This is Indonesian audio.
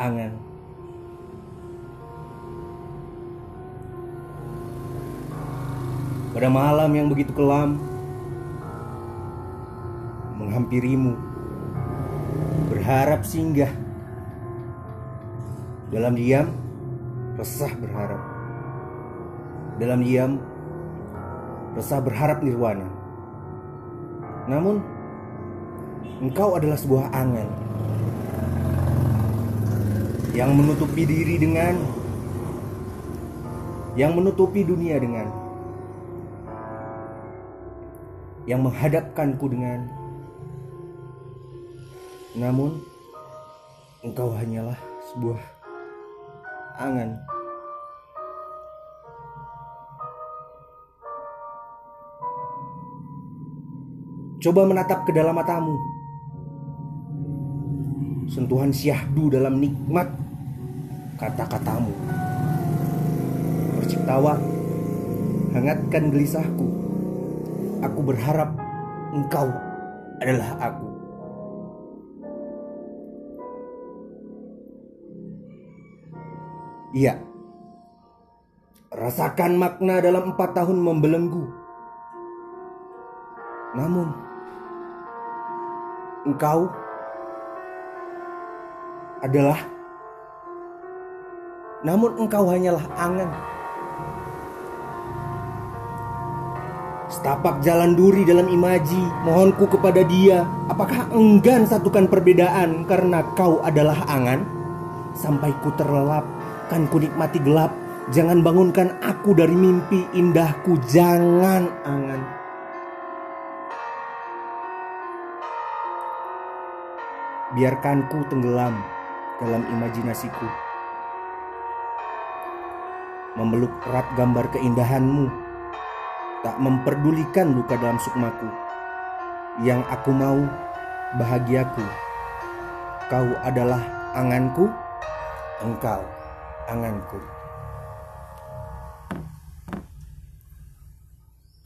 angan. Pada malam yang begitu kelam, menghampirimu, berharap singgah. Dalam diam, resah berharap. Dalam diam, resah berharap nirwana. Namun, engkau adalah sebuah angan yang menutupi diri dengan yang menutupi dunia dengan yang menghadapkanku dengan. Namun engkau hanyalah sebuah angan. Coba menatap ke dalam matamu Sentuhan syahdu dalam nikmat kata-katamu. Berciptawa Hangatkan gelisahku. Aku berharap engkau adalah aku. Iya. Rasakan makna dalam empat tahun membelenggu. Namun Engkau adalah namun engkau hanyalah angan. Setapak jalan duri dalam imaji, mohonku kepada dia, apakah enggan satukan perbedaan karena kau adalah angan? Sampai ku terlelap, kan ku nikmati gelap, jangan bangunkan aku dari mimpi indahku, jangan angan. Biarkanku tenggelam dalam imajinasiku. Memeluk erat gambar keindahanmu, tak memperdulikan luka dalam sukmaku. Yang aku mau bahagiaku. Kau adalah anganku, engkau anganku.